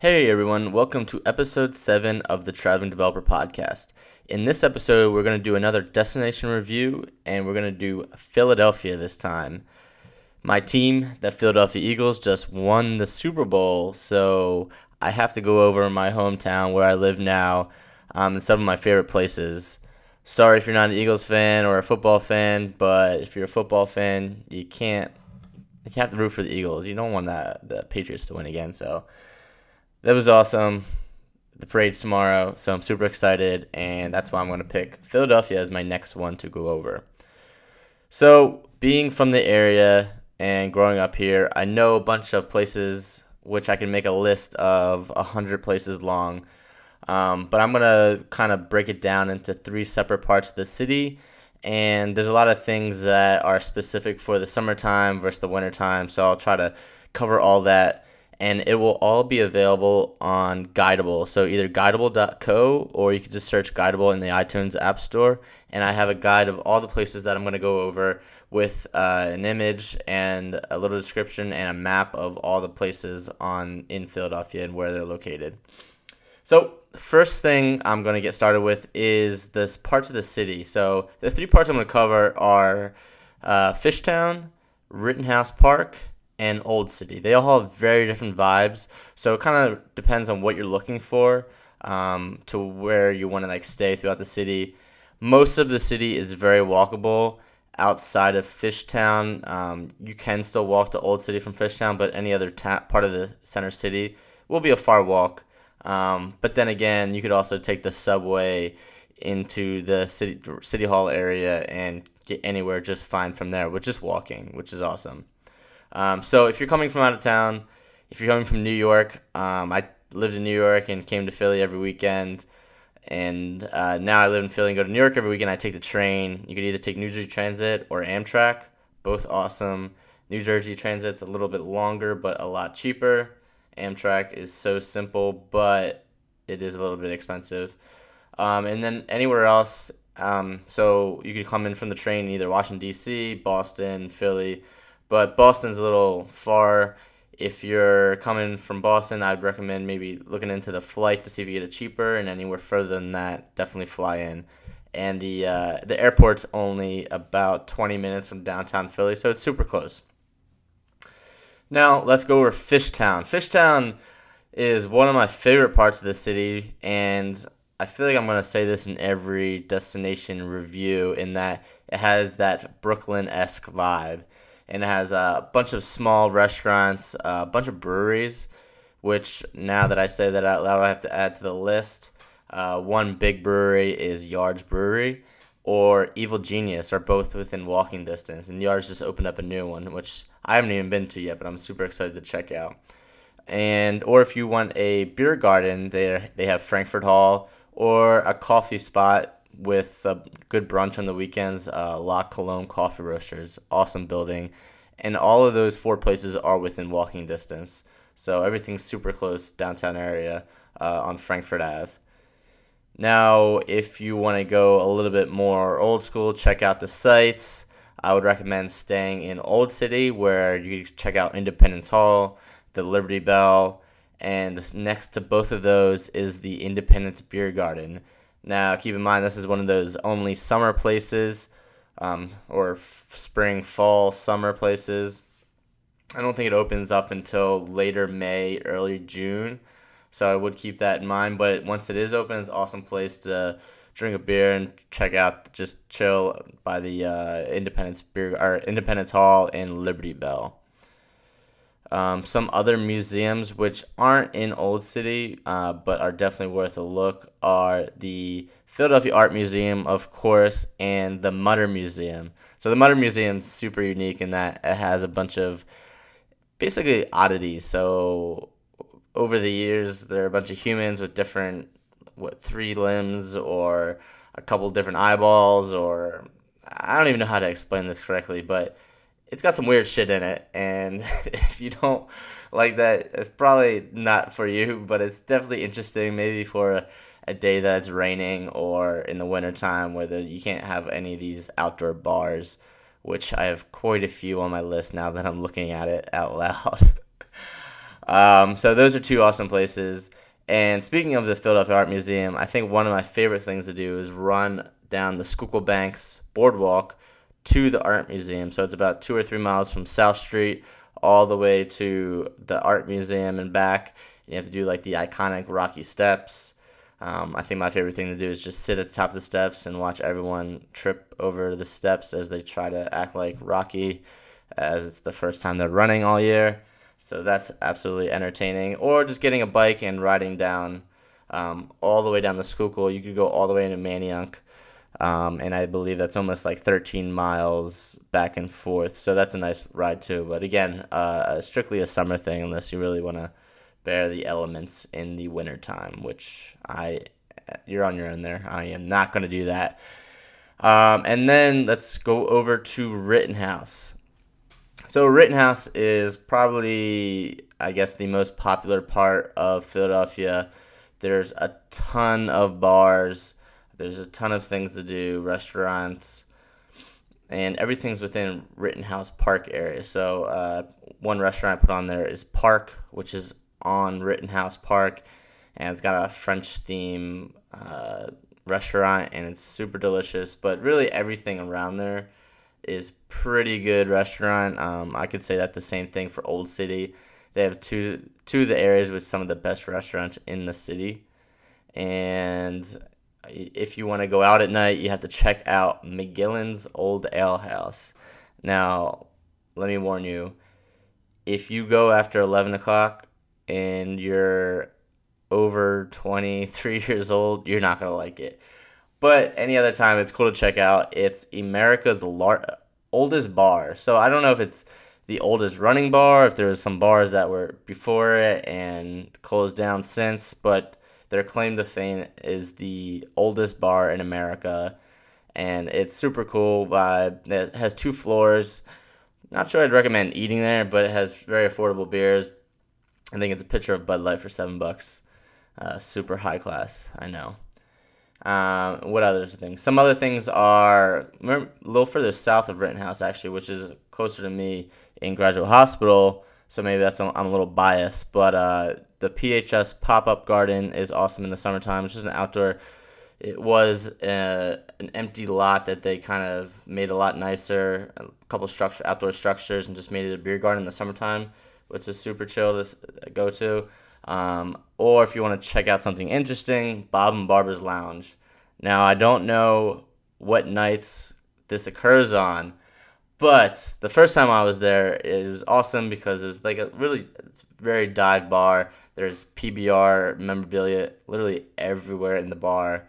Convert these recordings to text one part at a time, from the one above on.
Hey everyone, welcome to episode 7 of the Traveling Developer Podcast. In this episode, we're going to do another destination review and we're going to do Philadelphia this time. My team, the Philadelphia Eagles, just won the Super Bowl, so I have to go over my hometown where I live now um, and some of my favorite places. Sorry if you're not an Eagles fan or a football fan, but if you're a football fan, you can't. You have to root for the Eagles. You don't want the Patriots to win again. So that was awesome. The parade's tomorrow, so I'm super excited, and that's why I'm going to pick Philadelphia as my next one to go over. So, being from the area and growing up here, I know a bunch of places which I can make a list of 100 places long. Um, but I'm going to kind of break it down into three separate parts of the city. And there's a lot of things that are specific for the summertime versus the wintertime. So I'll try to cover all that. And it will all be available on Guidable. So either guidable.co or you can just search Guidable in the iTunes App Store. And I have a guide of all the places that I'm going to go over with uh, an image and a little description and a map of all the places on in Philadelphia and where they're located. So first thing I'm going to get started with is the parts of the city. So the three parts I'm going to cover are uh, Fishtown, Rittenhouse Park, and Old City. They all have very different vibes. So it kind of depends on what you're looking for um, to where you want to like stay throughout the city. Most of the city is very walkable outside of Fishtown. Um, you can still walk to Old City from Fishtown, but any other ta- part of the center city will be a far walk. Um, but then again, you could also take the subway into the city city hall area and get anywhere just fine from there, which is walking, which is awesome. Um, so if you're coming from out of town, if you're coming from New York, um, I lived in New York and came to Philly every weekend and uh, now I live in Philly and go to New York every weekend. I take the train. You could either take New Jersey Transit or Amtrak, both awesome. New Jersey Transit's a little bit longer but a lot cheaper. Amtrak is so simple, but it is a little bit expensive. Um, and then anywhere else, um, so you could come in from the train either Washington D.C., Boston, Philly, but Boston's a little far if you're coming from Boston, I'd recommend maybe looking into the flight to see if you get it cheaper, and anywhere further than that, definitely fly in. And the uh, the airport's only about 20 minutes from downtown Philly, so it's super close. Now let's go over Fishtown. Fishtown is one of my favorite parts of the city, and I feel like I'm gonna say this in every destination review, in that it has that Brooklyn esque vibe and it has a bunch of small restaurants, a bunch of breweries, which now that I say that out loud, I have to add to the list. Uh, one big brewery is Yards Brewery, or Evil Genius are both within walking distance, and Yards just opened up a new one, which I haven't even been to yet, but I'm super excited to check out. And or if you want a beer garden, they they have Frankford Hall or a coffee spot with a good brunch on the weekends. Uh, La Colombe Coffee Roasters, awesome building, and all of those four places are within walking distance. So everything's super close downtown area uh, on Frankford Ave. Now, if you want to go a little bit more old school, check out the sites. I would recommend staying in Old City, where you check out Independence Hall, the Liberty Bell, and next to both of those is the Independence Beer Garden. Now, keep in mind, this is one of those only summer places, um, or f- spring, fall, summer places. I don't think it opens up until later May, early June. So I would keep that in mind. But once it is open, it's an awesome place to drink a beer and check out, just chill by the uh, Independence Beer or Independence Hall in Liberty Bell. Um, some other museums which aren't in Old City uh, but are definitely worth a look are the Philadelphia Art Museum, of course, and the Mutter Museum. So the Mutter Museum is super unique in that it has a bunch of basically oddities. So over the years, there are a bunch of humans with different what three limbs or a couple different eyeballs or I don't even know how to explain this correctly, but it's got some weird shit in it, and if you don't like that, it's probably not for you. But it's definitely interesting, maybe for a, a day that it's raining or in the wintertime where you can't have any of these outdoor bars, which I have quite a few on my list now that I'm looking at it out loud. Um, so those are two awesome places. And speaking of the Philadelphia Art Museum, I think one of my favorite things to do is run down the Schuylkill Banks boardwalk to the art museum. So it's about two or three miles from South Street all the way to the art museum and back. You have to do like the iconic Rocky Steps. Um, I think my favorite thing to do is just sit at the top of the steps and watch everyone trip over the steps as they try to act like Rocky, as it's the first time they're running all year. So that's absolutely entertaining. Or just getting a bike and riding down um, all the way down the Schuylkill. You could go all the way into Manayunk. Um, and I believe that's almost like 13 miles back and forth. So that's a nice ride too. But again, uh, strictly a summer thing unless you really want to bear the elements in the wintertime, which I, you're on your own there. I am not going to do that. Um, and then let's go over to Rittenhouse. So Rittenhouse is probably, I guess, the most popular part of Philadelphia. There's a ton of bars there's a ton of things to do, restaurants, and everything's within Rittenhouse Parc area. So uh, one restaurant I put on there is Park, which is on Rittenhouse Park, and it's got a French theme uh, restaurant, and it's super delicious. But really, everything around there is pretty good restaurant. Um, I could say that the same thing for Old City. They have two two of the areas with some of the best restaurants in the city, and if you want to go out at night, you have to check out McGillin's Old Ale House. Now, let me warn you if you go after 11 o'clock and you're over 23 years old, you're not going to like it. But any other time, it's cool to check out. It's America's lar- oldest bar. So I don't know if it's the oldest running bar, if there was some bars that were before it and closed down since, but their claim to fame is the oldest bar in America, and it's super cool vibe. It has two floors. Not sure I'd recommend eating there, but it has very affordable beers. I think it's a pitcher of Bud Light for seven bucks. Uh, super high class, I know. Um, what other things? Some other things are a little further south of Rittenhouse, actually, which is closer to me in Graduate Hospital. So maybe that's I'm a little biased, but uh, the PHS pop up garden is awesome in the summertime. It's just an outdoor. It was uh, an empty lot that they kind of made a lot nicer. A couple structure outdoor structures and just made it a beer garden in the summertime, which is super chill to go to. Um, or if you want to check out something interesting, Bob and Barbara's Lounge. Now I don't know what nights this occurs on, but the first time I was there, it was awesome because it was like a really very dive bar. There's PBR memorabilia literally everywhere in the bar,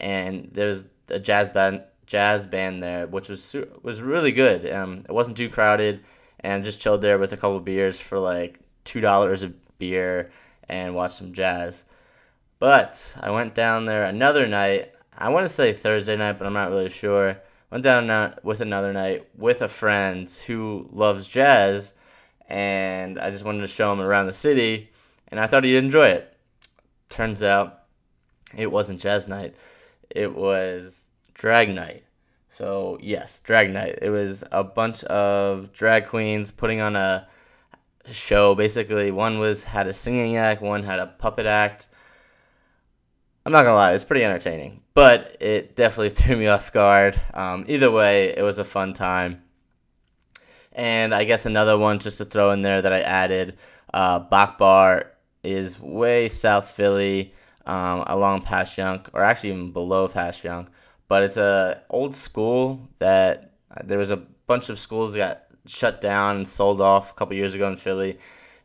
and there's a jazz band jazz band there, which was was really good. Um, it wasn't too crowded, and just chilled there with a couple beers for like two dollars a beer and watched some jazz. But I went down there another night. I want to say Thursday night, but I'm not really sure went down with another night with a friend who loves jazz, and I just wanted to show him around the city, and I thought he'd enjoy it. Turns out, it wasn't jazz night; it was drag night. So yes, drag night. It was a bunch of drag queens putting on a show. Basically, one was had a singing act, one had a puppet act I'm not gonna lie, it's pretty entertaining, but it definitely threw me off guard. Um, either way, it was a fun time. And I guess another one just to throw in there that I added, uh, Bok Bar is way South Philly, um, along Passyunk, or actually even below Passyunk. But it's a old school that there was a bunch of schools that got shut down and sold off a couple years ago in Philly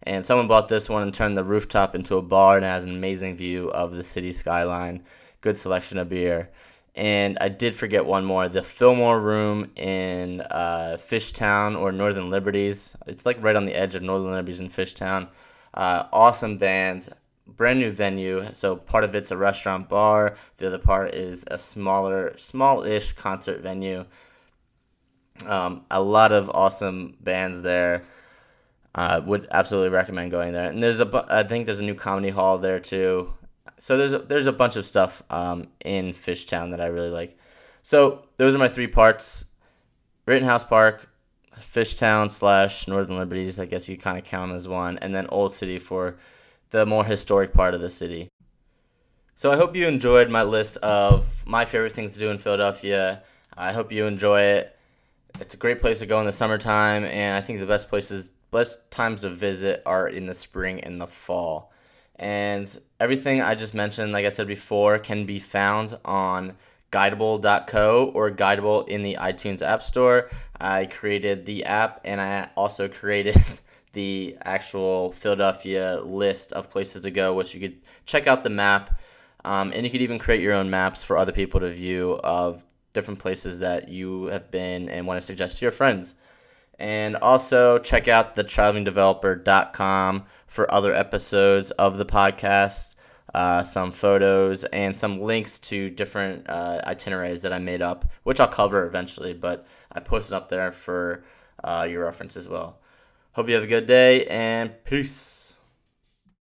and someone bought this one and turned the rooftop into a bar and has an amazing view of the city skyline. Good selection of beer. And I did forget one more the Fillmore Room in uh, Fishtown or Northern Liberties. It's like right on the edge of Northern Liberties and Fishtown. Uh, awesome band, brand new venue. So part of it's a restaurant bar, the other part is a smaller, small ish concert venue. Um, a lot of awesome bands there. Uh, would absolutely recommend going there. And there's a, bu- I think there's a new comedy hall there too. So there's a, there's a bunch of stuff um, in Fishtown that I really like. So those are my three parts: Rittenhouse Park, Fishtown slash Northern Liberties, I guess you kind of count as one, and then Old City for the more historic part of the city. So I hope you enjoyed my list of my favorite things to do in Philadelphia. I hope you enjoy it. It's a great place to go in the summertime, and I think the best places, best times to visit are in the spring and the fall. And everything I just mentioned, like I said before, can be found on guidable.co or guidable in the iTunes App Store. I created the app and I also created the actual Philadelphia list of places to go, which you could check out the map. Um, and you could even create your own maps for other people to view of different places that you have been and want to suggest to your friends. And also check out the travelingdeveloper.com for other episodes of the podcast, uh, some photos, and some links to different uh, itineraries that I made up, which I'll cover eventually, but I posted up there for uh, your reference as well. Hope you have a good day and peace.